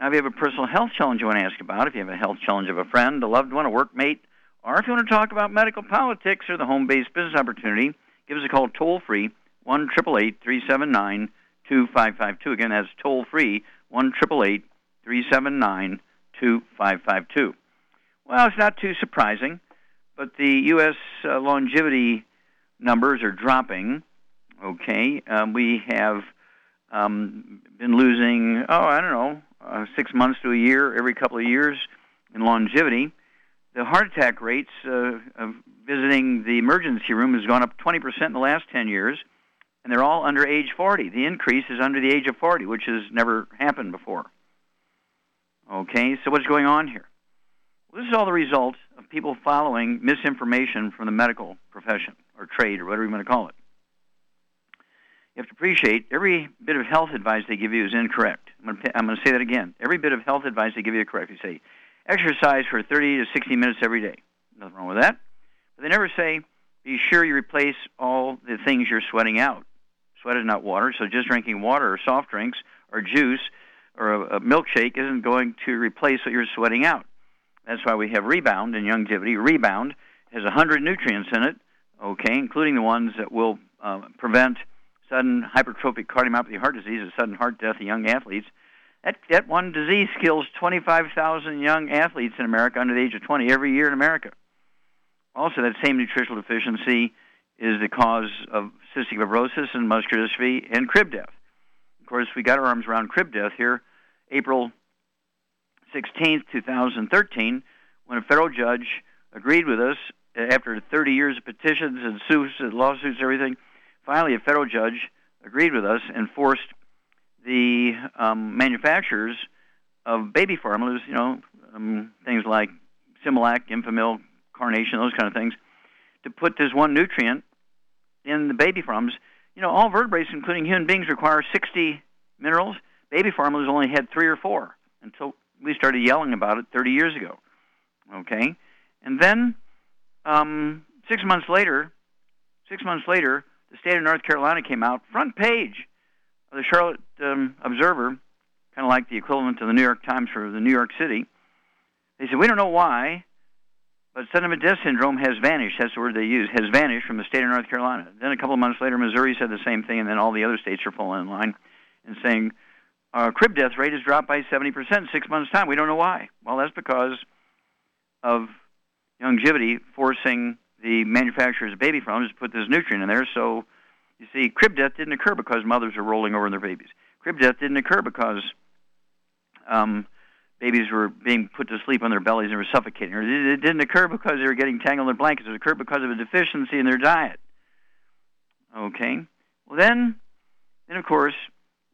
Now, if you have a personal health challenge you want to ask about, if you have a health challenge of a friend, a loved one, a workmate, or if you want to talk about medical politics or the home based business opportunity, give us a call toll free, 1 379 2552. Again, that's toll free, 1 379 2552. Well, it's not too surprising, but the U.S. Uh, longevity numbers are dropping. Okay, um, we have um, been losing, oh, I don't know, uh, six months to a year every couple of years in longevity. The heart attack rates uh, of visiting the emergency room has gone up 20% in the last 10 years, and they're all under age 40. The increase is under the age of 40, which has never happened before. Okay, so what's going on here? Well, this is all the result of people following misinformation from the medical profession or trade or whatever you want to call it. You have to appreciate every bit of health advice they give you is incorrect. I'm going, to, I'm going to say that again. Every bit of health advice they give you is correct. They say exercise for 30 to 60 minutes every day. Nothing wrong with that. But they never say be sure you replace all the things you're sweating out. Sweat is not water, so just drinking water or soft drinks or juice or a, a milkshake isn't going to replace what you're sweating out. That's why we have rebound in Youngevity. Rebound has 100 nutrients in it okay, including the ones that will uh, prevent sudden hypertrophic cardiomyopathy heart disease and sudden heart death in young athletes. That, that one disease kills 25,000 young athletes in America under the age of 20 every year in America. Also, that same nutritional deficiency is the cause of cystic fibrosis and muscular dystrophy and crib death. Of course, we got our arms around crib death here April 16, 2013, when a federal judge agreed with us uh, after 30 years of petitions and suits and lawsuits and everything, finally a federal judge agreed with us and forced the um, manufacturers of baby formulas, you know, um, things like Similac, Enfamil, Carnation, those kind of things, to put this one nutrient in the baby formulas. You know, all vertebrates, including human beings, require 60 minerals. Baby formulas only had three or four until we started yelling about it 30 years ago. Okay? And then um, six months later, six months later, the state of North Carolina came out front page of the Charlotte um, Observer, kind of like the equivalent of the New York Times for the New York City. They said we don't know why, but sudden death syndrome has vanished. That's the word they use. Has vanished from the state of North Carolina. Then a couple of months later, Missouri said the same thing, and then all the other states are falling in line and saying our crib death rate has dropped by 70% in six months' time. We don't know why. Well, that's because of Youngevity forcing the manufacturers baby formulas to put this nutrient in there. So you see, crib death didn't occur because mothers are rolling over in their babies. Crib death didn't occur because um, babies were being put to sleep on their bellies and were suffocating. Or it didn't occur because they were getting tangled in blankets. It occurred because of a deficiency in their diet. Okay. Well, then, then of course,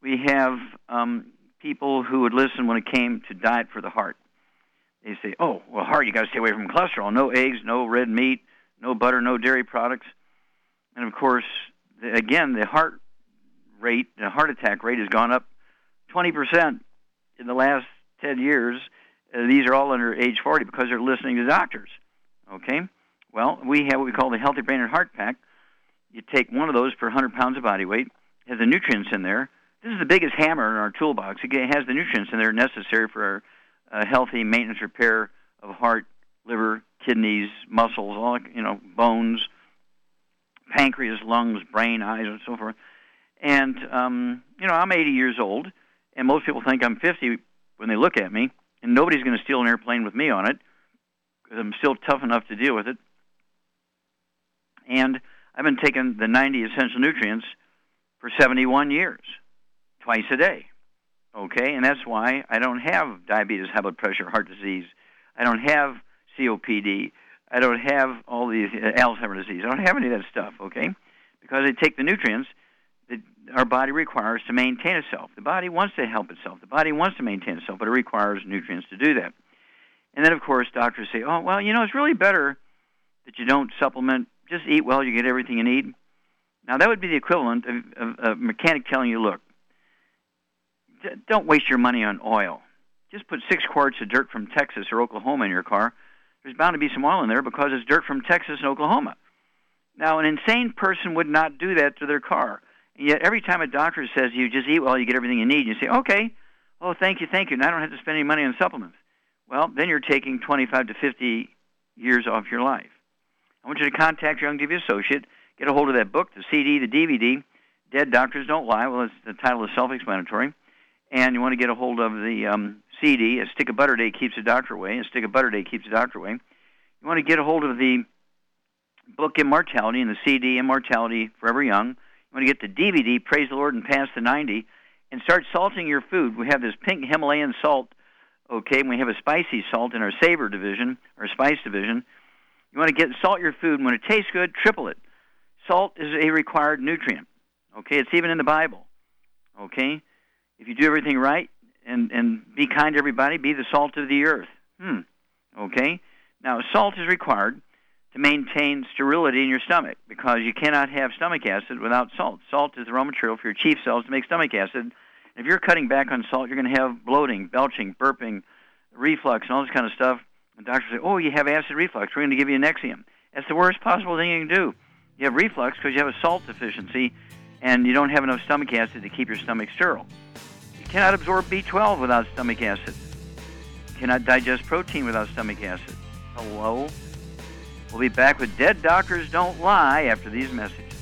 we have um, people who would listen when it came to diet for the heart they say, oh, well, heart, you got to stay away from cholesterol. No eggs, no red meat, no butter, no dairy products. And of course, again, the heart rate, the heart attack rate has gone up 20% in the last 10 years. Uh, these are all under age 40 because they're listening to doctors. Okay? Well, we have what we call the Healthy Brain and Heart Pack. You take one of those per 100 pounds of body weight, has the nutrients in there. This is the biggest hammer in our toolbox. It has the nutrients in there necessary for a healthy maintenance repair of heart, liver, kidneys, muscles, all you know, bones, pancreas, lungs, brain, eyes, and so forth. And um, you know, I'm 80 years old, and most people think I'm 50 when they look at me. and nobody's going to steal an airplane with me on it because I'm still tough enough to deal with it. And I've been taking the 90 essential nutrients for 71 years, twice a day. Okay, and that's why I don't have diabetes, high blood pressure, heart disease. I don't have COPD. I don't have all these uh, Alzheimer's disease. I don't have any of that stuff. Okay, because I take the nutrients that our body requires to maintain itself. The body wants to help itself. The body wants to maintain itself, but it requires nutrients to do that. And then, of course, doctors say, "Oh, well, you know, it's really better that you don't supplement. Just eat well. You get everything you need." Now, that would be the equivalent of, of a mechanic telling you, "Look, don't waste your money on oil. Just put six quarts of dirt from Texas or Oklahoma in your car. There's bound to be some oil in there because it's dirt from Texas and Oklahoma." Now, an insane person would not do that to their car. And yet, every time a doctor says you just eat well, you get everything you need, you say, "Okay, oh, thank you, thank you." And I don't have to spend any money on supplements. Well, then you're taking 25 to 50 years off your life. I want you to contact your Youngevity associate, get a hold of that book, the CD, the DVD, Dead Doctors Don't Lie. Well, it's, the title is self-explanatory. And you want to get a hold of the um, CD, A Stick of Butter Day Keeps the Doctor Away, A Stick of Butter Day Keeps the Doctor Away. You want to get a hold of the book Immortality and the CD Immortality Forever Young. You want to get the DVD Praise the Lord and Pass the 90 and start salting your food. We have this pink Himalayan salt okay, and we have a spicy salt in our savor division, our spice division. You want to get salt your food. And when it tastes good, triple it. Salt is a required nutrient. Okay, it's even in the Bible. Okay, if you do everything right and and be kind to everybody, be the salt of the earth. Hmm. Okay. Now, salt is required to maintain sterility in your stomach because you cannot have stomach acid without salt. Salt is the raw material for your chief cells to make stomach acid if you're cutting back on salt, you're going to have bloating, belching, burping, reflux, and all this kind of stuff. And doctors say, "Oh, you have acid reflux. We're going to give you Nexium." That's the worst possible thing you can do. You have reflux because you have a salt deficiency, and you don't have enough stomach acid to keep your stomach sterile. Cannot absorb B12 without stomach acid. Cannot digest protein without stomach acid. Hello. We'll be back with Dead Doctors Don't Lie after these messages.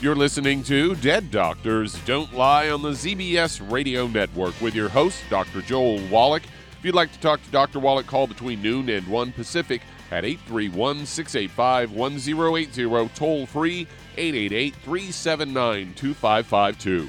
You're listening to Dead Doctors Don't Lie on the ZBS Radio Network with your host, Dr. Joel Wallach. If you'd like to talk to Dr. Wallach, call between noon and 1 Pacific at 831 685 1080, toll free 888 379 2552.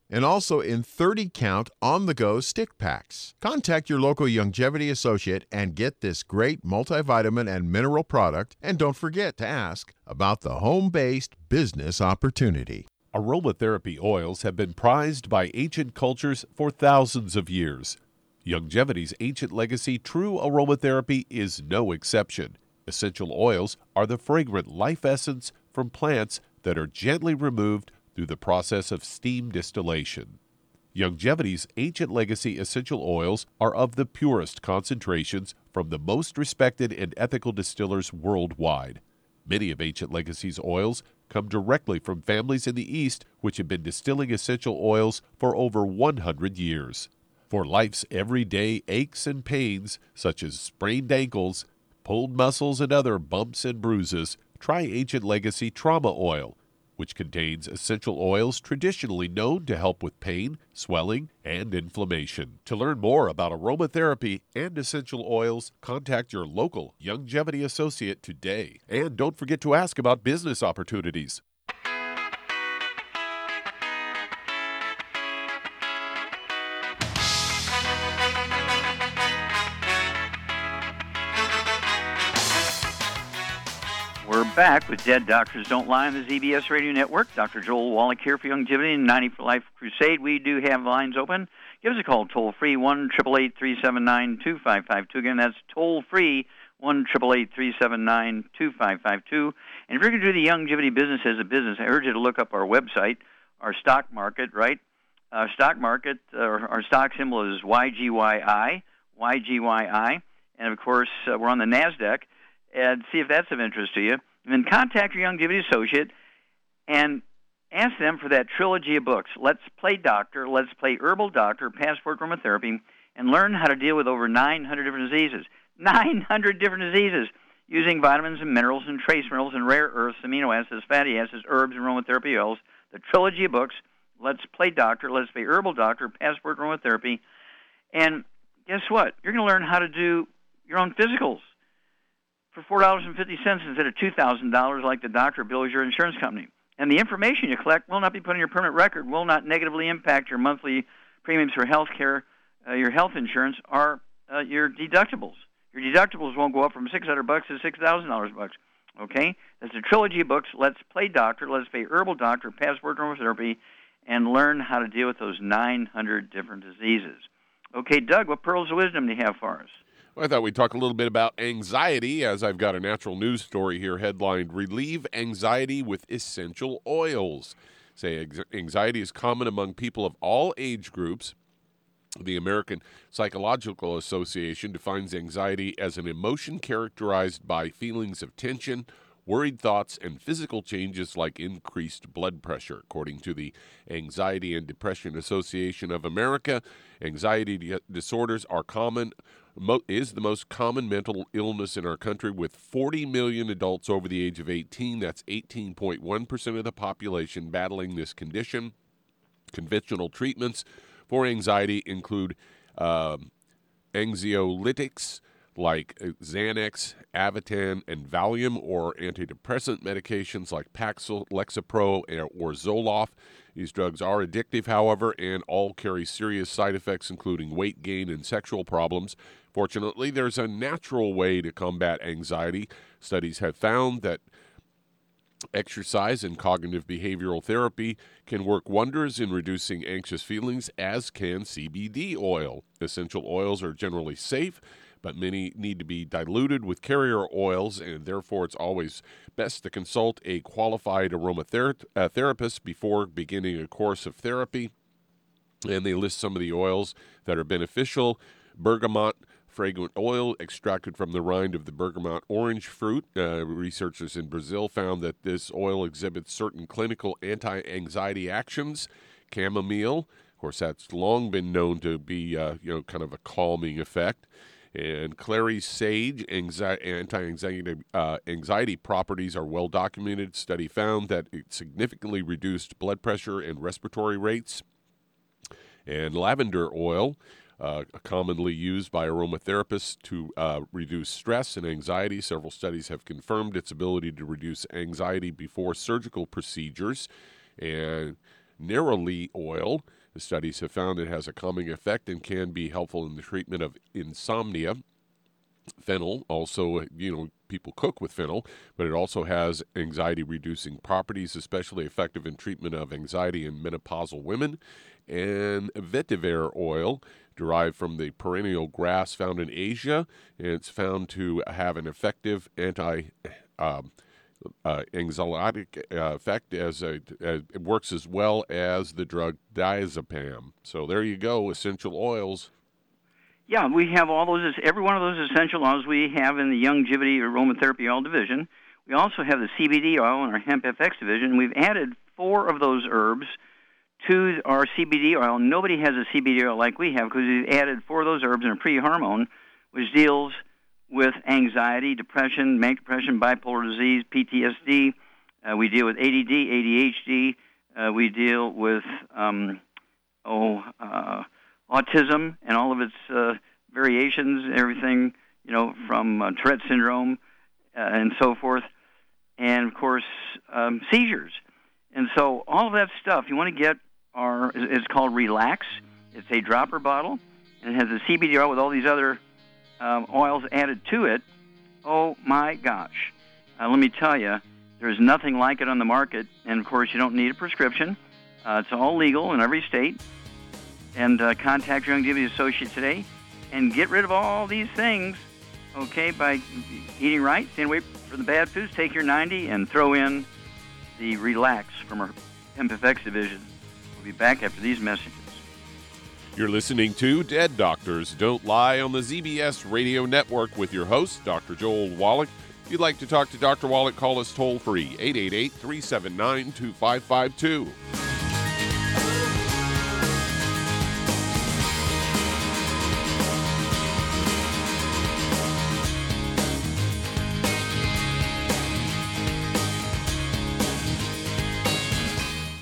and also in 30 count on the go stick packs. Contact your local Youngevity associate and get this great multivitamin and mineral product. And don't forget to ask about the home based business opportunity. Aromatherapy oils have been prized by ancient cultures for thousands of years. Youngevity's ancient legacy, True Aromatherapy, is no exception. Essential oils are the fragrant life essence from plants that are gently removed through the process of steam distillation. Youngevity's ancient legacy essential oils are of the purest concentrations from the most respected and ethical distillers worldwide. Many of Ancient Legacy's oils come directly from families in the East which have been distilling essential oils for over 100 years. For life's everyday aches and pains, such as sprained ankles, pulled muscles, and other bumps and bruises, try Ancient Legacy Trauma Oil which contains essential oils traditionally known to help with pain, swelling, and inflammation. To learn more about aromatherapy and essential oils, contact your local Youngevity associate today. And don't forget to ask about business opportunities. Back with Dead Doctors Don't Lie on the ZBS Radio Network. Dr. Joel Wallach here for Youngevity and 90 for Life Crusade. We do have lines open. Give us a call toll free, 1 379 2552. Again, that's toll free, 1 379 2552. And if you're going to do the Youngevity business as a business, I urge you to look up our website, our stock market, right? Our stock market, uh, our stock symbol is YGYI, YGYI. And of course, uh, we're on the NASDAQ. And see if that's of interest to you. Then contact your Youngevity associate and ask them for that trilogy of books. Let's Play Doctor, Let's Play Herbal Doctor, Passport Aromatherapy, and learn how to deal with over 900 different diseases. 900 different diseases using vitamins and minerals and trace minerals and rare earths, amino acids, fatty acids, herbs, and aromatherapy oils. The trilogy of books, Let's Play Doctor, Let's Play Herbal Doctor, Passport Aromatherapy. And guess what? You're going to learn how to do your own physicals for $4.50 instead of $2,000 like the doctor bills your insurance company. And the information you collect will not be put on your permanent record, will not negatively impact your monthly premiums for health care, uh, your health insurance, or uh, your deductibles. Your deductibles won't go up from 600 bucks to $6,000 bucks. Okay? That's a trilogy of books. Let's play doctor, let's play herbal doctor, passport aromatherapy, and learn how to deal with those 900 different diseases. Okay, Doug, what pearls of wisdom do you have for us? Well, I thought we'd talk a little bit about anxiety, as I've got a natural news story here headlined Relieve Anxiety with Essential Oils. Say anxiety is common among people of all age groups. The American Psychological Association defines anxiety as an emotion characterized by feelings of tension, worried thoughts, and physical changes like increased blood pressure. According to the Anxiety and Depression Association of America, anxiety disorders are common is the most common mental illness in our country, with 40 million adults over the age of 18. That's 18.1% of the population battling this condition. Conventional treatments for anxiety include uh, anxiolytics like Xanax, Ativan, and Valium, or antidepressant medications like Paxil, Lexapro, or Zoloft. These drugs are addictive, however, and all carry serious side effects, including weight gain and sexual problems. Fortunately, there's a natural way to combat anxiety. Studies have found that exercise and cognitive behavioral therapy can work wonders in reducing anxious feelings, as can CBD oil. Essential oils are generally safe but many need to be diluted with carrier oils, and therefore it's always best to consult a qualified aromatherapist uh, before beginning a course of therapy. And they list some of the oils that are beneficial bergamot, fragrant oil extracted from the rind of the bergamot orange fruit. Uh, researchers in Brazil found that this oil exhibits certain clinical anti anxiety actions. Chamomile, of course, that's long been known to be, uh, you know, kind of a calming effect. And clary sage anti-anxiety uh, anxiety properties are well documented. Study found that it significantly reduced blood pressure and respiratory rates. And lavender oil uh, commonly used by aromatherapists to uh, reduce stress and anxiety. Several studies have confirmed its ability to reduce anxiety before surgical procedures. And neroli oil, the studies have found it has a calming effect and can be helpful in the treatment of insomnia. Fennel also, you know, people cook with fennel, but it also has anxiety reducing properties, especially effective in treatment of anxiety in menopausal women. And vetiver oil derived from the perennial grass found in Asia, and it's found to have an effective anti. Um, uh, anxiolytic uh, effect as, a, it works as well as the drug diazepam. So there you go, essential oils. Yeah, we have all those. Every one of those essential oils we have in the Youngevity aromatherapy oil division. We also have the CBD oil in our Hemp FX division. We've added four of those herbs to our CBD oil. Nobody has a CBD oil like we have because we've added four of those herbs in a pre-hormone, which deals with anxiety, depression, manic depression, bipolar disease, PTSD. Uh, we deal with ADD, ADHD. Uh, we deal with um, oh uh, autism and all of its uh, variations, everything you know from uh, Tourette syndrome uh, and so forth, and of course um, seizures. And so all of that stuff you want to get are it's called Relax. It's a dropper bottle, and it has a CBD oil with all these other um, oils added to it. Oh my gosh! Uh, let me tell you, There's nothing like it on the market, and of course, you don't need a prescription. Uh, it's all legal in every state. And uh, contact your Youngevity associate today and get rid of all these things, okay, by eating right, staying away from the bad foods, take your 90, and throw in the Relax from our Hemp FX division. We'll be back after these messages. You're listening to Dead Doctors Don't Lie on the ZBS Radio Network with your host, Dr. Joel Wallach. If you'd like to talk to Dr. Wallach, call us toll free, 888 379 2552.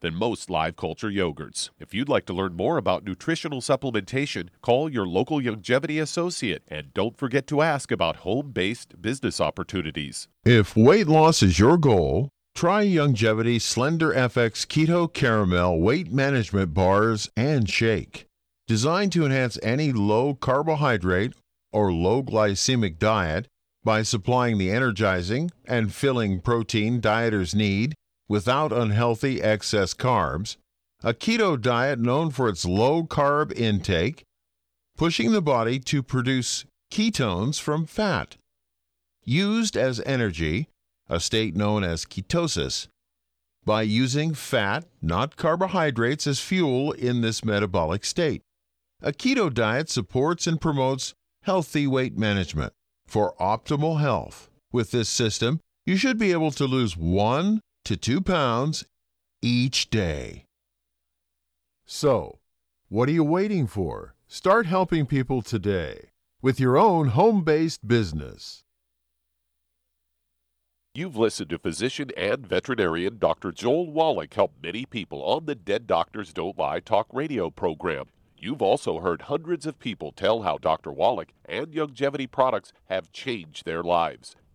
than most live culture yogurts. If you'd like to learn more about nutritional supplementation, call your local Youngevity associate and don't forget to ask about home based business opportunities. If weight loss is your goal, try Youngevity Slender FX Keto Caramel Weight Management Bars and Shake. Designed to enhance any low carbohydrate or low glycemic diet, by supplying the energizing and filling protein dieters need without unhealthy excess carbs, a keto diet known for its low carb intake, pushing the body to produce ketones from fat. Used as energy, a state known as ketosis, by using fat, not carbohydrates, as fuel in this metabolic state. A keto diet supports and promotes healthy weight management for optimal health. With this system, you should be able to lose one to two pounds each day. So, what are you waiting for? Start helping people today with your own home based business. You've listened to physician and veterinarian Dr. Joel Wallach help many people on the Dead Doctors Don't Lie talk radio program. You've also heard hundreds of people tell how Dr. Wallach and Youngevity products have changed their lives.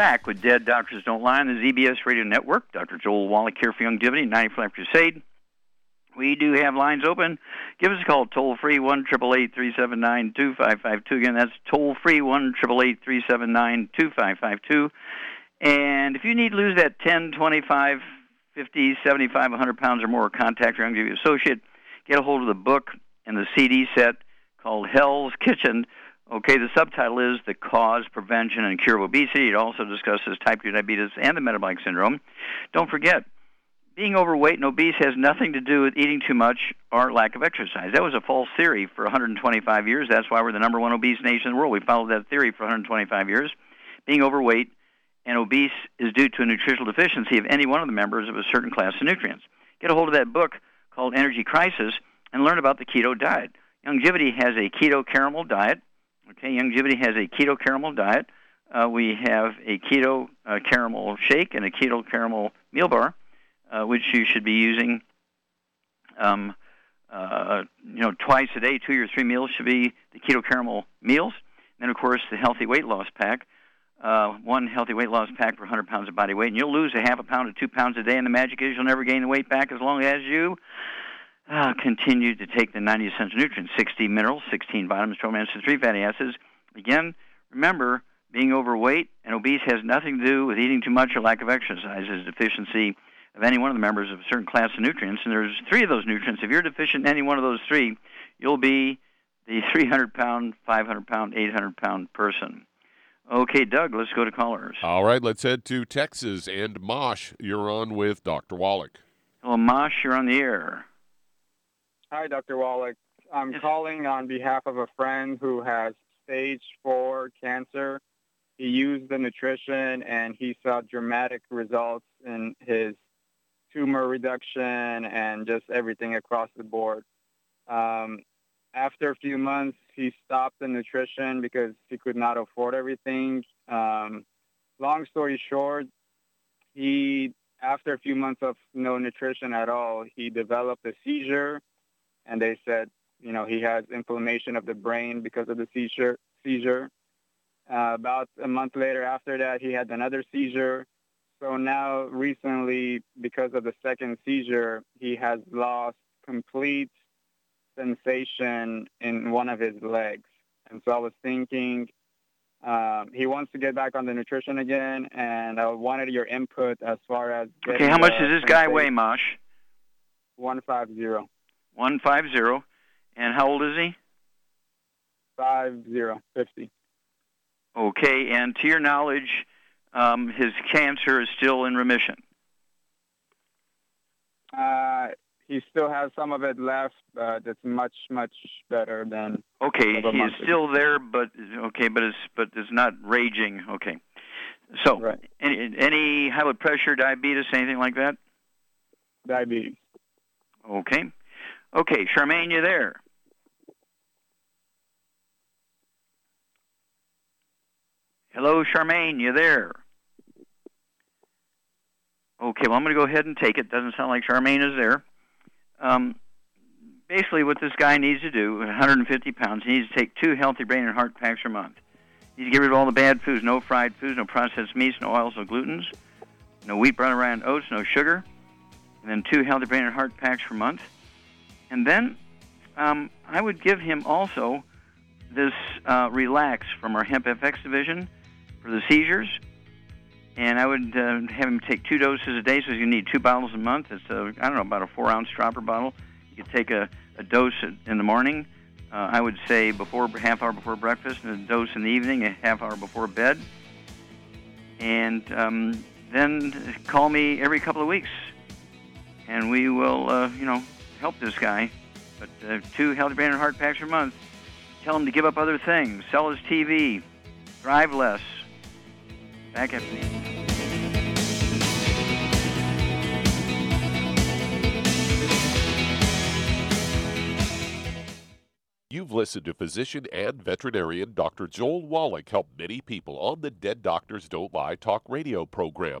Back with Dead Doctors Don't Lie on the ZBS Radio Network. Dr. Joel Wallach here for Youngevity, 90 for Life Crusade. We do have lines open. Give us a call, toll free, 1 379 2552. Again, that's toll free, 1 379 2552. And if you need to lose that 10, 25, 50, 75, 100 pounds or more, contact your Youngevity associate. Get a hold of the book and the CD set called Hell's Kitchen Okay, the subtitle is The Cause, Prevention, and Cure of Obesity. It also discusses type 2 diabetes and the metabolic syndrome. Don't forget, being overweight and obese has nothing to do with eating too much or lack of exercise. That was a false theory for 125 years. That's why we're the number one obese nation in the world. We followed that theory for 125 years. Being overweight and obese is due to a nutritional deficiency of any one of the members of a certain class of nutrients. Get a hold of that book called Energy Crisis and learn about the keto diet. Longevity has a keto caramel diet Okay, Youngevity has a keto caramel diet. uh, we have a keto uh, caramel shake and a keto caramel meal bar, uh, which you should be using. Um, uh, you know, twice a day, two or three meals should be the keto caramel meals. And then, of course, the healthy weight loss pack. Uh, one healthy weight loss pack per 100 pounds of body weight, and you'll lose a half a pound to two pounds a day. And the magic is you'll never gain the weight back as long as you uh, continue to take the 90 essential nutrients 60 minerals, 16 vitamins, 12 omega 3 fatty acids. Again, remember, being overweight and obese has nothing to do with eating too much or lack of exercise. It's deficiency of any one of the members of a certain class of nutrients. And there's three of those nutrients. If you're deficient in any one of those three, you'll be the 300 pound, 500 pound, 800 pound person. Okay, Doug, let's go to callers. All right, let's head to Texas. And Mosh, you're on with Dr. Wallach. Hello, Mosh, you're on the air. Hi, Dr. Wallach. I'm Yes. calling on behalf of a friend who has stage four cancer. He used the nutrition and he saw dramatic results in his tumor reduction and just everything across the board. Um, after a few months, he stopped the nutrition because he could not afford everything. Um, long story short, he, after a few months of no nutrition at all, he developed a seizure and they said, you know, he has inflammation of the brain because of the seizure. Seizure. Uh, about a month later, after that, he had another seizure. So now, recently, because of the second seizure, he has lost complete sensation in one of his legs. And so I was thinking, um, he wants to get back on the nutrition again, and I wanted your input as far as Okay, how much does this guy weigh, Mosh? One five zero. 150. And how old is he? Five zero fifty. Okay, and to your knowledge, um, his cancer is still in remission. Uh, he still has some of it left, but it's much, much better than. Okay, Of a he is month ago. still there, but okay, but it's but it's not raging. Okay, so Right. any, any high blood pressure, diabetes, anything like that? Diabetes. Okay, okay, Charmaine, you there? Hello, Charmaine, you there? Okay, well, I'm going to go ahead and take it. Doesn't sound like Charmaine is there. Um, basically, what this guy needs to do, 150 pounds, he needs to take two healthy brain and heart packs a month. He needs to get rid of all the bad foods, no fried foods, no processed meats, no oils, no glutens, no wheat, brown, rye, oats, no sugar, and then two healthy brain and heart packs per month. And then um, I would give him also this uh, Relax from our Hemp FX division for the seizures. And I would uh, have him take two doses a day, so you need two bottles a month. It's a, I don't know, about a four ounce dropper bottle. You could take a, a dose in the morning, uh, I would say before half hour before breakfast, and a dose in the evening, a half hour before bed. And um, then call me every couple of weeks, and we will, uh, you know, help this guy. But uh, two healthy brain and heart packs a month. Tell him to give up other things, sell his TV, drive less. Back after these. You've listened to physician and veterinarian Dr. Joel Wallach help many people on the Dead Doctors Don't Lie talk radio program.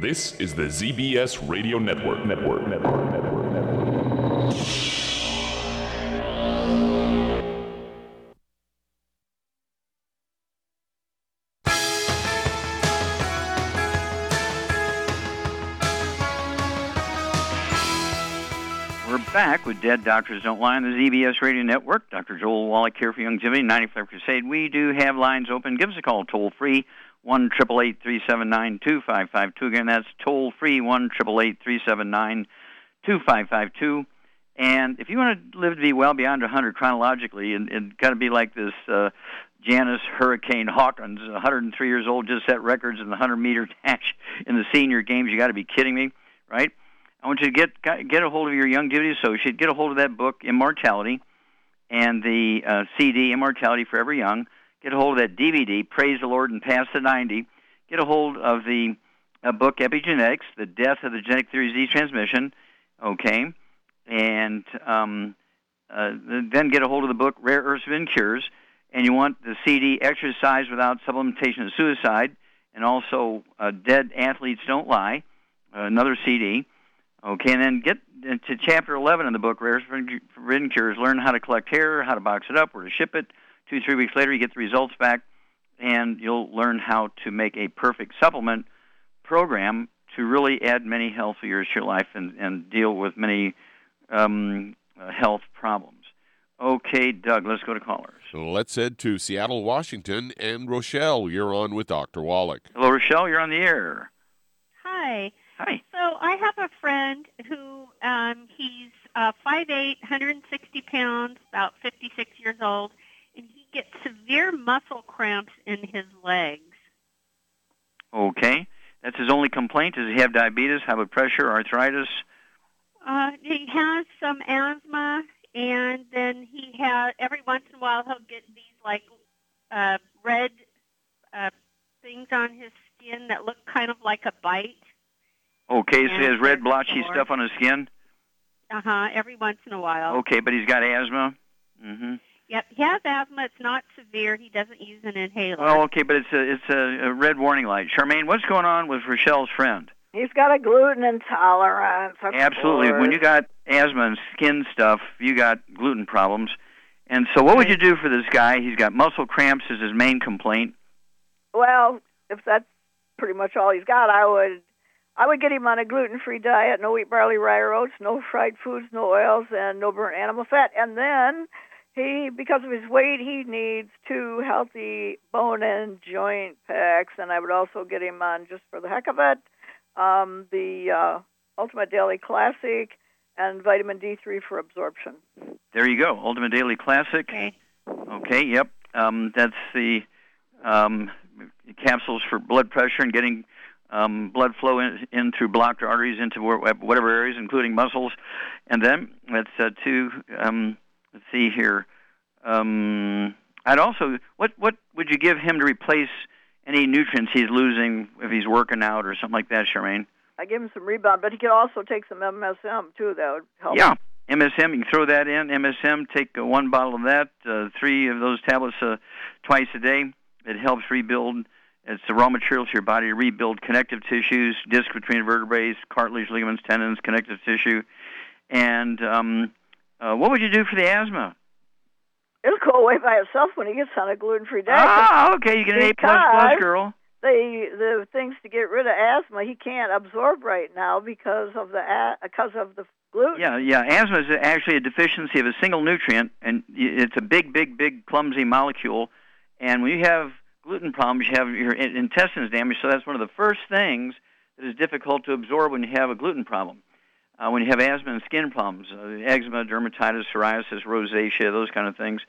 This is the ZBS Radio Network. Network. Network. Network. Network. We're back with Dead Doctors Don't Lie on the ZBS Radio Network. Dr. Joel Wallach here for Youngevity 95 Crusade. We do have lines open. Give us a call toll free one triple eight three seven nine two five five two. Again, that's toll free one triple eight three seven nine two five five two. And if you want to live to be well beyond a 100 chronologically, and, and got to be like this uh, Janice Hurricane Hawkins, 103 years old, just set records in the 100 meter dash in the senior games. You got to be kidding me, right? I want you to get get a hold of your Youngevity associate, get a hold of that book, Immortality, and the uh, CD, Immortality Forever Young. Get a hold of that DVD, Praise the Lord and Pass the 90. Get a hold of the uh, book, Epigenetics, The Death of the Genetic Theory of Disease Transmission, okay? And um, uh, then get a hold of the book, Rare Earths Forbidden Cures. And you want the CD, Exercise Without Supplementation of Suicide, and also uh, Dead Athletes Don't Lie, another CD. Okay, and then get to chapter 11 in the book, Rare Forbidden Cures. Learn how to collect hair, how to box it up, where to ship it, Two, three weeks later, you get the results back, and you'll learn how to make a perfect supplement program to really add many healthy years to your life and, and deal with many um, uh, health problems. Okay, Doug, let's go to callers. Let's head to Seattle, Washington, and Rochelle, you're on with Dr. Wallach. Hello, Rochelle, you're on the air. Hi. Hi. So I have a friend who um, he's uh, 5'8", 160 pounds, about 56 years old, gets severe muscle cramps in his legs. Okay. That's his only complaint? Does he have diabetes, high blood pressure, arthritis? Uh, he has some asthma, and then he has every once in a while he'll get these like uh, red uh, things on his skin that look kind of like a bite. Okay, so he has red blotchy sore. stuff on his skin. Uh huh. Every once in a while. Okay, but he's got asthma. Mm-hmm. Yep, he has asthma. It's not severe. He doesn't use an inhaler. Well, okay, but it's a it's a, a red warning light. Charmaine, what's going on with Rochelle's friend? He's got a gluten intolerance. of Absolutely. When you got asthma and skin stuff, you got gluten problems. And so, what would you do for this guy? He's got muscle cramps is his main complaint. Well, if that's pretty much all he's got, I would I would get him on a gluten-free diet, no wheat, barley, rye, or oats, no fried foods, no oils, and no burnt animal fat. And then he, because of his weight, he needs two healthy bone and joint packs. And I would also get him on, just for the heck of it, um, the uh, Ultimate Daily Classic and vitamin D3 for absorption. There you go, Ultimate Daily Classic. Okay. Okay, yep. Um, that's the um, capsules for blood pressure and getting um, blood flow in, in through blocked arteries into whatever areas, including muscles. And then that's uh, two. Um, let's see here. Um, I'd also what what would you give him to replace any nutrients he's losing if he's working out or something like that, Charmaine? I give him some rebound, but he can also take some MSM too. That would help. Yeah, MSM. You can throw that in. MSM. Take uh, one bottle of that, uh, three of those tablets uh, twice a day. It helps rebuild. It's the raw material to your body to rebuild connective tissues, disc between vertebrae, cartilage, ligaments, tendons, connective tissue. And um, uh, what would you do for the asthma? It'll go away by itself when he gets on a gluten-free diet. Ah, okay. You get an A plus plus, girl. The the things to get rid of asthma he can't absorb right now because of the because of the gluten. Yeah, yeah. Asthma is actually a deficiency of a single nutrient, and it's a big, big, big, clumsy molecule. And when you have gluten problems, you have your intestines damaged. So that's one of the first things that is difficult to absorb when you have a gluten problem. Uh, when you have asthma and skin problems, uh, eczema, dermatitis, psoriasis, rosacea, those kind of things.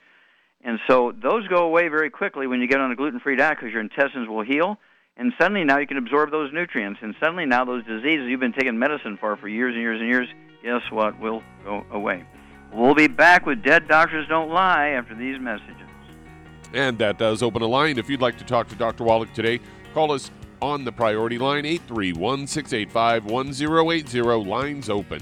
And so those go away very quickly when you get on a gluten-free diet because your intestines will heal, and suddenly now you can absorb those nutrients, and suddenly now those diseases you've been taking medicine for for years and years and years, guess what, will go away. We'll be back with Dead Doctors Don't Lie after these messages. And that does open a line. If you'd like to talk to Dr. Wallach today, call us on the priority line 831 685 1080. Lines open.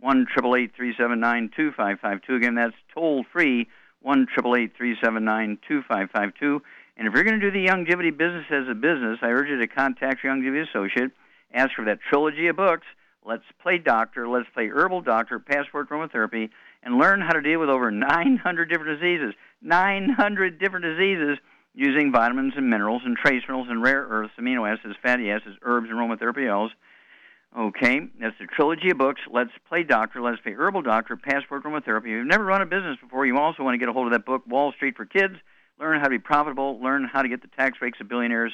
1 379 2552. Again, that's toll free, 1 379 And if you're going to do the Youngevity business as a business, I urge you to contact your Youngevity associate. Ask for that trilogy of books. Let's play doctor, let's play herbal doctor, passport aromatherapy, and learn how to deal with over 900 different diseases. 900 different diseases using vitamins and minerals and trace minerals and rare earths, amino acids, fatty acids, herbs, and aromatherapy oils. Okay, that's the trilogy of books. Let's Play Doctor, Let's Play Herbal Doctor, Passport Aromatherapy. If you've never run a business before, you also want to get a hold of that book, Wall Street for Kids. Learn how to be profitable, learn how to get the tax breaks of billionaires,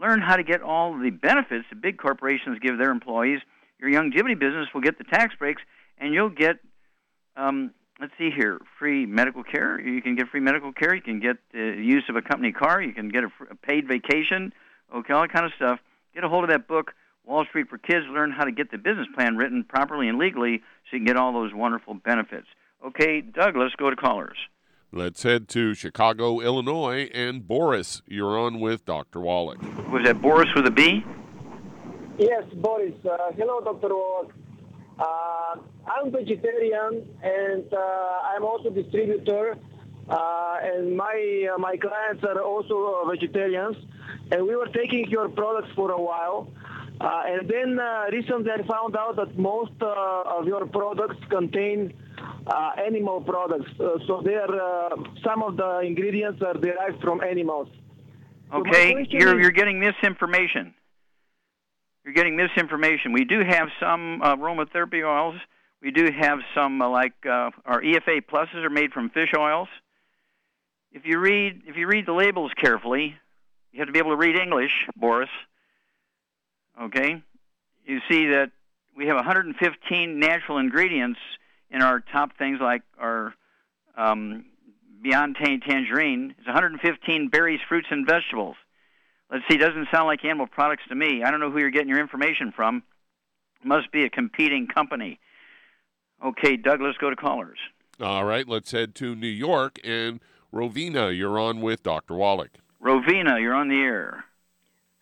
learn how to get all the benefits that big corporations give their employees. your Youngevity business will get the tax breaks, and you'll get, um, let's see here, free medical care. You can get free medical care. You can get the use of a company car. You can get a, a paid vacation. Okay, all that kind of stuff. Get a hold of that book, Wall Street for Kids. Learn how to get the business plan written properly and legally, so you can get all those wonderful benefits. Okay, Doug, let's go to callers. Let's head to Chicago, Illinois, and Boris, you're on with Dr. Wallach. Was that Boris with a B? Yes, Boris. Uh, hello, Dr. Wallach. Uh, I'm vegetarian and uh, I'm also distributor. Uh, and my uh, my clients are also vegetarians, and we were taking your products for a while. Uh, and then recently I found out that most of your products contain uh, animal products. Uh, so they are, uh, some of the ingredients are derived from animals. Okay, so you're is, you're getting misinformation. You're getting misinformation. We do have some aromatherapy oils. We do have some like our EFA pluses are made from fish oils. If you read if you read the labels carefully, you have to be able to read English, Boris. Okay, you see that we have 115 natural ingredients in our top things like our um, Beyond Tangerine is 115 berries, fruits, and vegetables. Let's see, doesn't sound like animal products to me. I don't know who you're getting your information from. It must be a competing company. Okay, Doug, let's go to callers. All right, let's head to New York. And Rovina, you're on with Dr. Wallach. Rovina, you're on the air.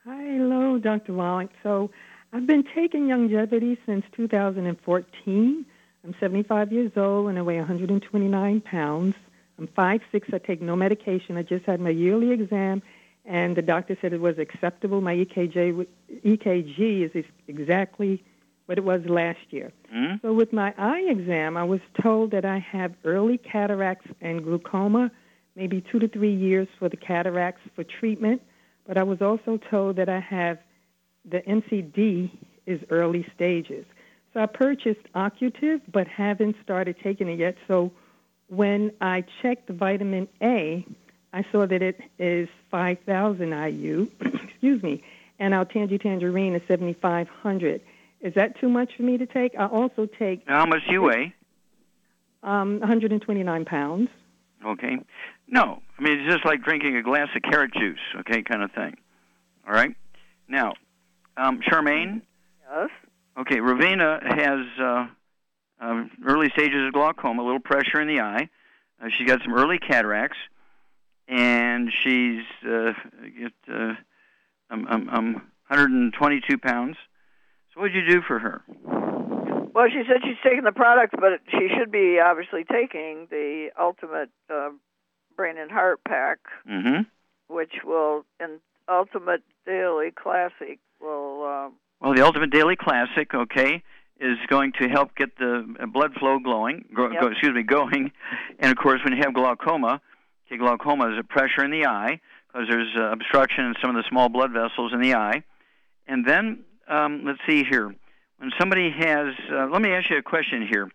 Hi, hello, Dr. Wallach. So I've been taking Youngevity since 2014. I'm 75 years old and I weigh 129 pounds. I'm 5'6. I take no medication. I just had my yearly exam, and the doctor said it was acceptable. My EKG, EKG is exactly what it was last year. Mm-hmm. So with my eye exam, I was told that I have early cataracts and glaucoma, maybe two to three years for the cataracts for treatment. But I was also told that I have the NCD is early stages. So I purchased Occutive, but haven't started taking it yet. So when I checked the vitamin A, I saw that it is 5,000 IU, excuse me, and our Tangy Tangerine is 7,500. Is that too much for me to take? I also take. How much you weigh? Um, 129 pounds. Okay. No, I mean it's just like drinking a glass of carrot juice, okay, kind of thing. All right. Now, um, Charmaine. Yes. Okay, Ravina has uh, um, early stages of glaucoma, a little pressure in the eye. Uh, she's got some early cataracts, and she's uh, get, uh, um, um, um, 122 pounds. So what did you do for her? Well, she said she's taking the product, but she should be obviously taking the Ultimate uh, Brain and Heart Pack, mm-hmm. which will, and Ultimate Daily Classic will. Uh, well, the Ultimate Daily Classic, okay, is going to help get the blood flow glowing, go, yep. go, excuse me, going. And of course, when you have glaucoma, okay, glaucoma is a pressure in the eye because there's uh, obstruction in some of the small blood vessels in the eye. And then, um, let's see here. When somebody has, uh, let me ask you a question here.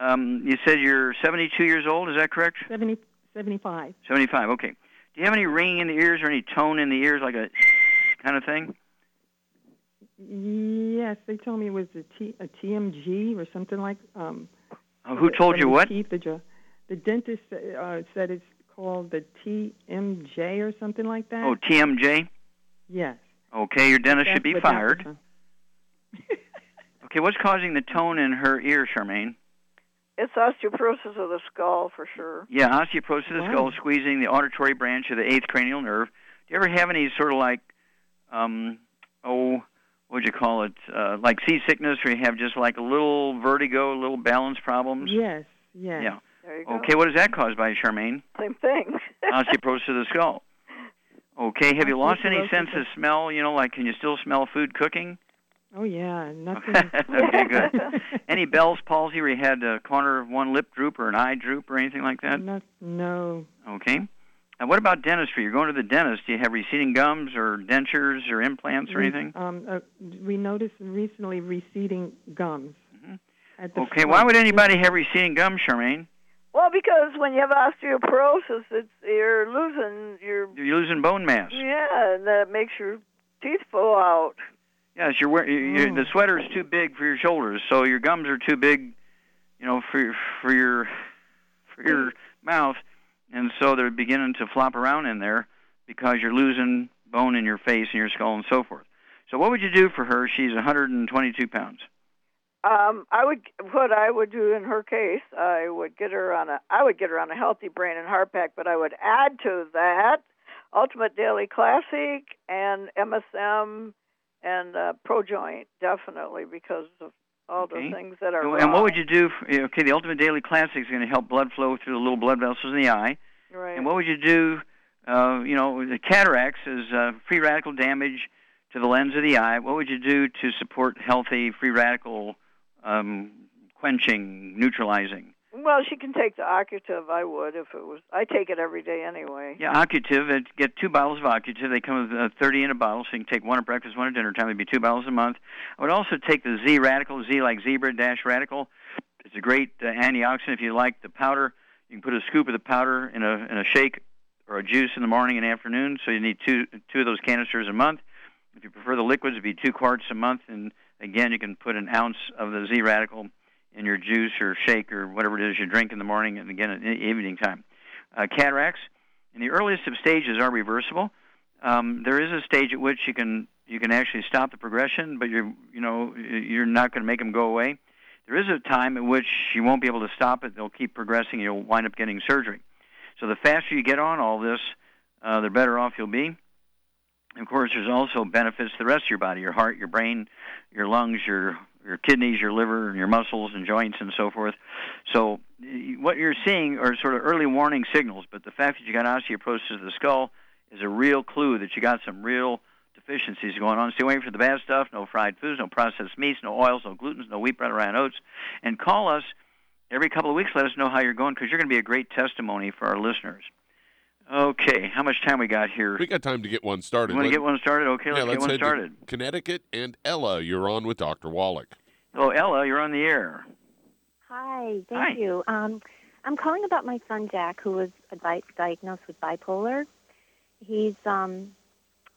Um, you said you're 72 years old, is that correct? 70, 75. 75, okay. Do you have any ringing in the ears or any tone in the ears, like a kind of thing? Yes, they told me it was a, T, a TMG or something like. Um, uh, who told you what? Teeth, the, the dentist uh, said it's called the TMJ or something like that. Oh, TMJ. Yes. Okay, your dentist should be fired. okay, what's causing the tone in her ear, Charmaine? It's osteoporosis of the skull for sure. Yeah, osteoporosis of the skull, squeezing the auditory branch of the eighth cranial nerve. Do you ever have any sort of like, um, oh, what would you call it, uh, like seasickness, or you have just like a little vertigo, little balance problems? Yes, yes. Yeah. There you okay, what is that caused by, Charmaine? Same thing. Osteoporosis of the skull. Okay, have you lost any sense of smell? You know, like can you still smell food cooking? Oh yeah, nothing. okay, good. any Bell's palsy where you had a corner of one lip droop or an eye droop or anything like that? No. no. Okay. And what about dentistry? You're going to the dentist. Do you have receding gums or dentures or implants or anything? Um, uh, we noticed recently receding gums. Mm-hmm. okay, why would anybody have receding gums, Charmaine? Well, because when you have osteoporosis, it's you're losing your you're losing bone mass. Yeah, and that makes your teeth fall out. Yes, you're wearing you Oh. the sweater is too big for your shoulders, so your gums are too big, you know, for your for your for your mouth, and so they're beginning to flop around in there because you're losing bone in your face and your skull and so forth. So what would you do for her? She's 122 pounds. Um, I would what I would do in her case, I would get her on a I would get her on a healthy brain and heart pack, but I would add to that Ultimate Daily Classic and MSM and uh, Pro Joint definitely because of all Okay. the things that are And wrong. what would you do? For, okay, the Ultimate Daily Classic is going to help blood flow through the little blood vessels in the eye. right. And what would you do? Uh, you know, the cataracts is uh, free radical damage to the lens of the eye. What would you do to support healthy free radical um, quenching, neutralizing? Well, she can take the Occutive. I would if it was. I take it every day anyway. Yeah, Occutive. Get two bottles of Occutive. They come with uh, 30 in a bottle, so you can take one at breakfast, one at dinner time. It'd be two bottles a month. I would also take the Z Radical, Z like zebra dash radical. It's a great uh, antioxidant. If you like the powder, you can put a scoop of the powder in a in a shake or a juice in the morning and afternoon. So you need two two of those canisters a month. If you prefer the liquids, it'd be two quarts a month. And again, you can put an ounce of the Z Radical in your juice or shake or whatever it is you drink in the morning and again at evening time. Uh, cataracts, in the earliest of stages, are reversible. Um, there is a stage at which you can you can actually stop the progression, but you're you know you're not going to make them go away. There is a time at which you won't be able to stop it; they'll keep progressing. and You'll wind up getting surgery. So the faster you get on all this, uh, the better off you'll be. Of course, there's also benefits to the rest of your body: your heart, your brain, your lungs, your your kidneys, your liver, and your muscles and joints, and so forth. So what you're seeing are sort of early warning signals. But the fact that you got osteoporosis of the skull is a real clue that you got some real deficiencies going on. Stay away from the bad stuff. No fried foods, no processed meats, no oils, no glutens, no wheat, bread, and oats. And call us every couple of weeks. Let us know how you're going because you're going to be a great testimony for our listeners. Okay, how much time we got here? We got time to get one started. You want to get one started? Okay, let's, let's get one head started. to Connecticut and Ella, you're on with Dr. Wallach. Hello, Ella. You're on the air. Hi, thank Hi. you. Um, I'm calling about my son Jack, who was di- diagnosed with bipolar. He's um,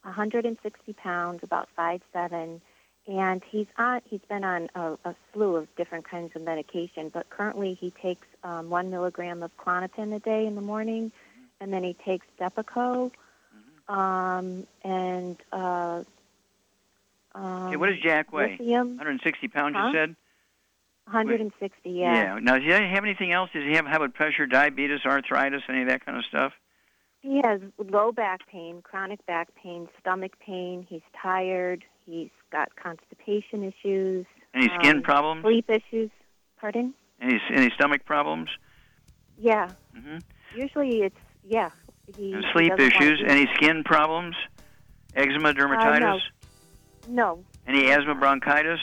160 pounds, about five seven, and he's on. He's been on a, a slew of different kinds of medication, but currently he takes um, one milligram of Klonopin a day in the morning, and then he takes Depakote, um, and uh, um, Okay, what does Jack weigh? Lithium, 160 pounds, Huh? you said? 160. Yeah. Yeah. Now, does he have anything else? Does he have high blood pressure, diabetes, arthritis, any of that kind of stuff? He has low back pain, chronic back pain, stomach pain. He's tired. He's got constipation issues. Any skin um, problems? Sleep issues. Pardon? Any any stomach problems? Yeah. hmm Usually it's yeah. He, And sleep doesn't issues? Any skin problems? Eczema, dermatitis? No, Any asthma, bronchitis?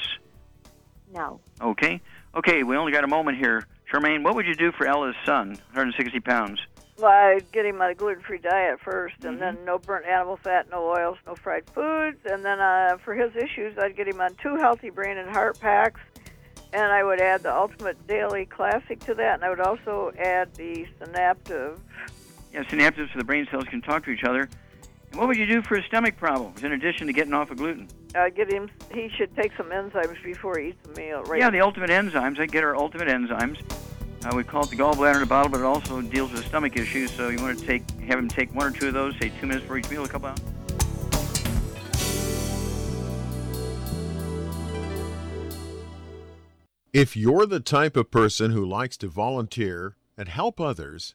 no. Okay. Okay, we only got a moment here. Charmaine, what would you do for Ella's son, 160 pounds? Well, I'd get him on a gluten-free diet 1st Mm-hmm. and then no burnt animal fat, no oils, no fried foods, and then uh, for his issues, I'd get him on two healthy brain and heart packs, and I would add the Ultimate Daily Classic to that, and I would also add the Synaptive. Yeah, synapses so the brain cells can talk to each other. And what would you do for his stomach problems, in addition to getting off of gluten? Uh, get him. He should take some enzymes before he eats a meal. Right. Yeah, the ultimate enzymes. I get our ultimate enzymes. Uh, we call it the gallbladder in a bottle, but it also deals with stomach issues. So you want to take, have him take one or two of those, say two minutes for each meal, a couple hours. If you're the type of person who likes to volunteer and help others,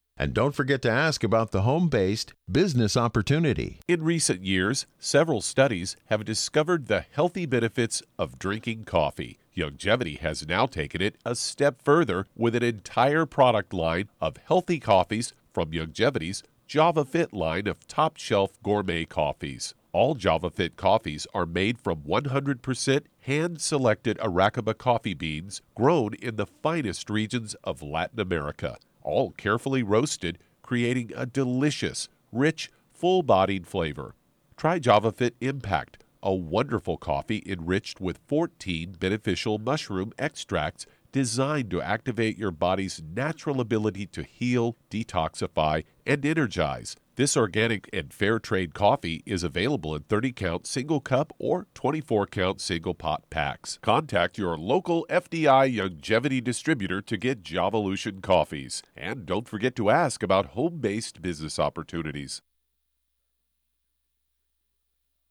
And don't forget to ask about the home based business opportunity. In recent years, several studies have discovered the healthy benefits of drinking coffee. Youngevity has now taken it a step further with an entire product line of healthy coffees from Youngevity's Java Fit line of top shelf gourmet coffees. All Java Fit coffees are made from 100% hand selected Arabica coffee beans grown in the finest regions of Latin America, all carefully roasted, creating a delicious, rich, full bodied flavor. Try Java Fit Impact, a wonderful coffee enriched with 14 beneficial mushroom extracts designed to activate your body's natural ability to heal, detoxify, and energize. This organic and fair trade coffee is available in 30 count single cup or 24 count single pot packs. Contact your local FDI Youngevity distributor to get Javalution coffees. And don't forget to ask about home based business opportunities.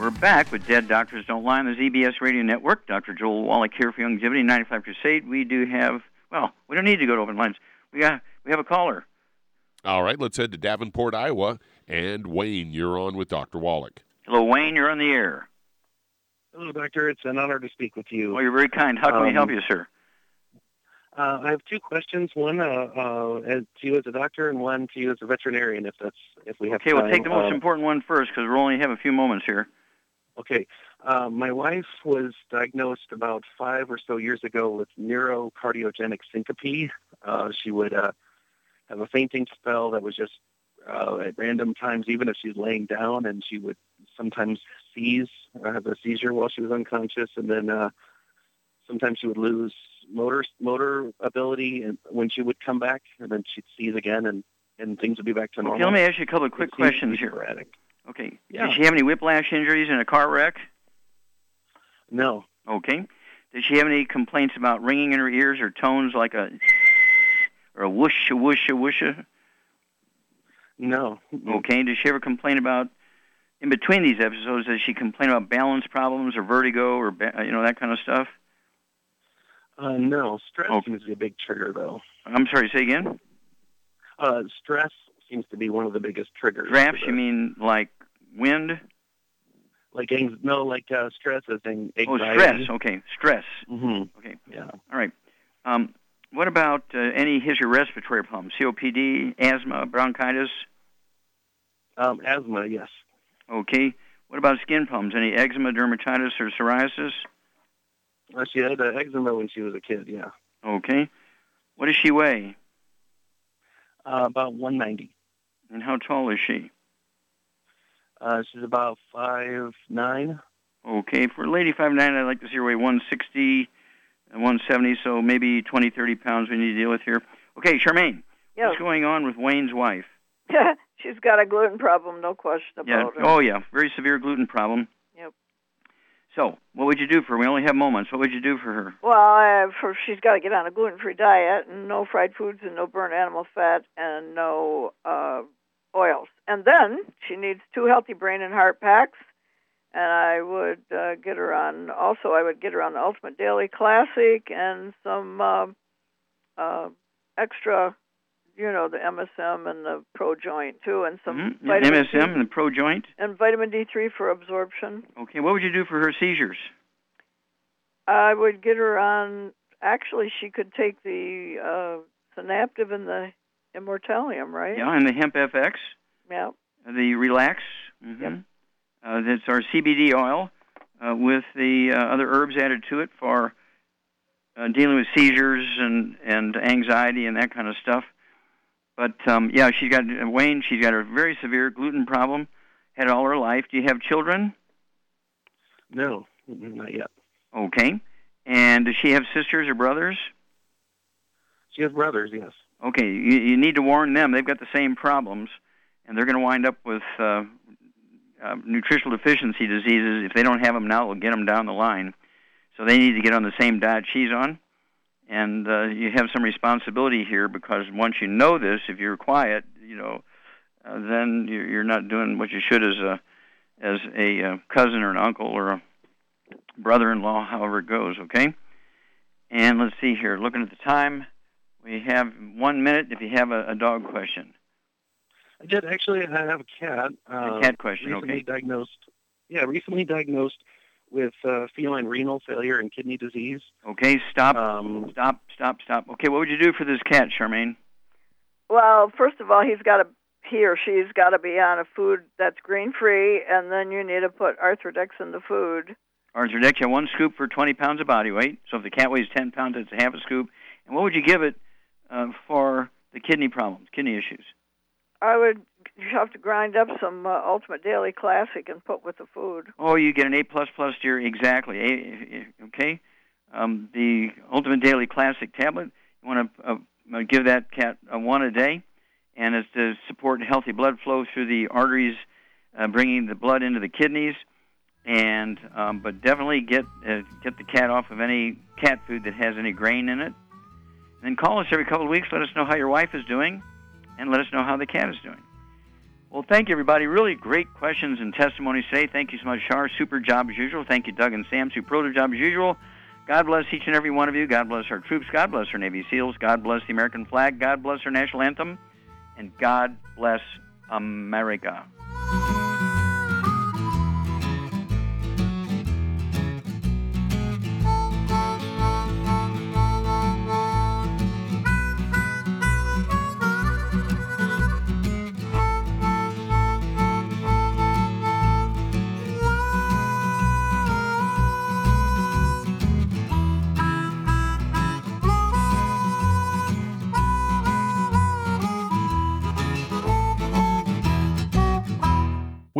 We're back with Dead Doctors Don't Lie on the ZBS Radio Network. Dr. Joel Wallach here for Youngevity 95 Crusade. We do have, well, we don't need to go to open lines. We got, we have a caller. All right, let's head to Davenport, Iowa. And Wayne, you're on with Dr. Wallach. Hello, Wayne. You're on the air. Hello, Doctor. It's an honor to speak with you. Oh, you're very kind. How can we Um, help you, sir? Uh, I have two questions. One uh, uh, as- to you as a doctor, and one to you as a veterinarian. If that's if we have Okay, we'll take the most Uh, important one first because we only have a few moments here. Okay. Uh, my wife was diagnosed about five or so years ago with neurocardiogenic syncope. Uh, she would uh, have a fainting spell that was just uh, at random times, even if she's laying down, and she would sometimes seize, uh, have a seizure while she was unconscious, and then uh, sometimes she would lose motor motor ability, and when she would come back, and then she'd seize again, and and things would be back to normal. Okay, let me ask you a couple of quick questions here. sporadic. Okay. Yeah. Did she have any whiplash injuries in a car wreck? No. Okay. Did she have any complaints about ringing in her ears or tones like a or a whoosh, a whoosh, a whoosh? No. Okay. Did she ever complain about in between these episodes? Does she complain about balance problems or vertigo or you know that kind of stuff? Uh, no, stress Oh. seems to be a big trigger, though. I'm sorry. Say again. Uh, stress seems to be one of the biggest triggers. Drafts? You mean like wind? like no, like uh, stress as in Oh, stress. Okay, stress. Mm-hmm. Okay. Yeah. All right. Um, what about uh, any history of respiratory problems? COPD, asthma, bronchitis? Um, asthma, yes. Okay. What about skin problems? Any eczema, dermatitis, or psoriasis? Uh, she had uh, eczema when she was a kid. Yeah. Okay. What does she weigh? Uh, about 190. And how tall is she? Uh, she's about five nine. Okay. For a lady five nine, I'd like to see her weigh 160 and 170, so maybe 20, 30 pounds we need to deal with here. Okay, Charmaine. Yes. What's going on with Wayne's wife? She's got a gluten problem, no question about Yeah. it. Oh, yeah. Very severe gluten problem. Yep. So, what would you do for her? We only have moments. What would you do for her? Well, uh, for she's got to get on a gluten-free diet and no fried foods and no burnt animal fat and no uh, oils. And then she needs two healthy brain and heart packs. And I would uh, get her on. Also, I would get her on the Ultimate Daily Classic and some uh, uh, extra, you know, the MSM and the Pro Joint too, and some Mhm. MSM D, and the Pro Joint. and vitamin D3 for absorption. Okay. What would you do for her seizures? I would get her on. Actually, she could take the uh, Synaptive and the Immortalium, right? Yeah, and the Hemp FX, Yeah. the Relax. hmm Uh, that's our CBD oil uh, with the uh, other herbs added to it for uh, dealing with seizures and and anxiety and that kind of stuff. But um, yeah, she's got uh, Wayne. She's got a very severe gluten problem. Had it all her life. Do you have children? No, not yet. Okay. And does she have sisters or brothers? She has brothers, yes. Okay, you, you need to warn them. They've got the same problems, and they're going to wind up with uh, uh, nutritional deficiency diseases. If they don't have them now, they'll get them down the line. So they need to get on the same diet she's on. And uh, you have some responsibility here because once you know this, if you're quiet, you know, uh, then you're, you're not doing what you should as a as a uh, cousin or an uncle or a brother-in-law, however it goes. Okay. And let's see here. Looking at the time, we have one minute. If you have a, a dog question, I did actually. I have a cat. Uh, cat question, Recently okay. diagnosed. Yeah, recently diagnosed with uh, feline renal failure and kidney disease. okay, stop, Um, stop, stop, stop. Okay, what would you do for this cat, Charmaine? Well, first of all, he's got to he or she's got to be on a food that's grain free, and then you need to put Arthrodex in the food. Arthrodex, you have one scoop for 20 pounds of body weight. So if the cat weighs 10 pounds, it's a half a scoop. And what would you give it uh, for the kidney problems, kidney issues? I would you have to grind up some uh, Ultimate Daily Classic and put with the food. Oh, you get an A plus plus dear, exactly. A, okay, um, the Ultimate Daily Classic tablet. You want to uh, uh, give that cat uh, one a day, and it's to support healthy blood flow through the arteries, uh, bringing the blood into the kidneys. And um, but definitely get uh, get the cat off of any cat food that has any grain in it. Then call us every couple of weeks. Let us know how your wife is doing, and let us know how the cat is doing. Well, thank you, everybody. Really great questions and testimonies today. Thank you so much, Shar. Super job as usual. Thank you, Doug and Sam. Super job as usual. God bless each and every one of you. God bless our troops. God bless our Navy SEALs. God bless the American flag. God bless our national anthem. And God bless America.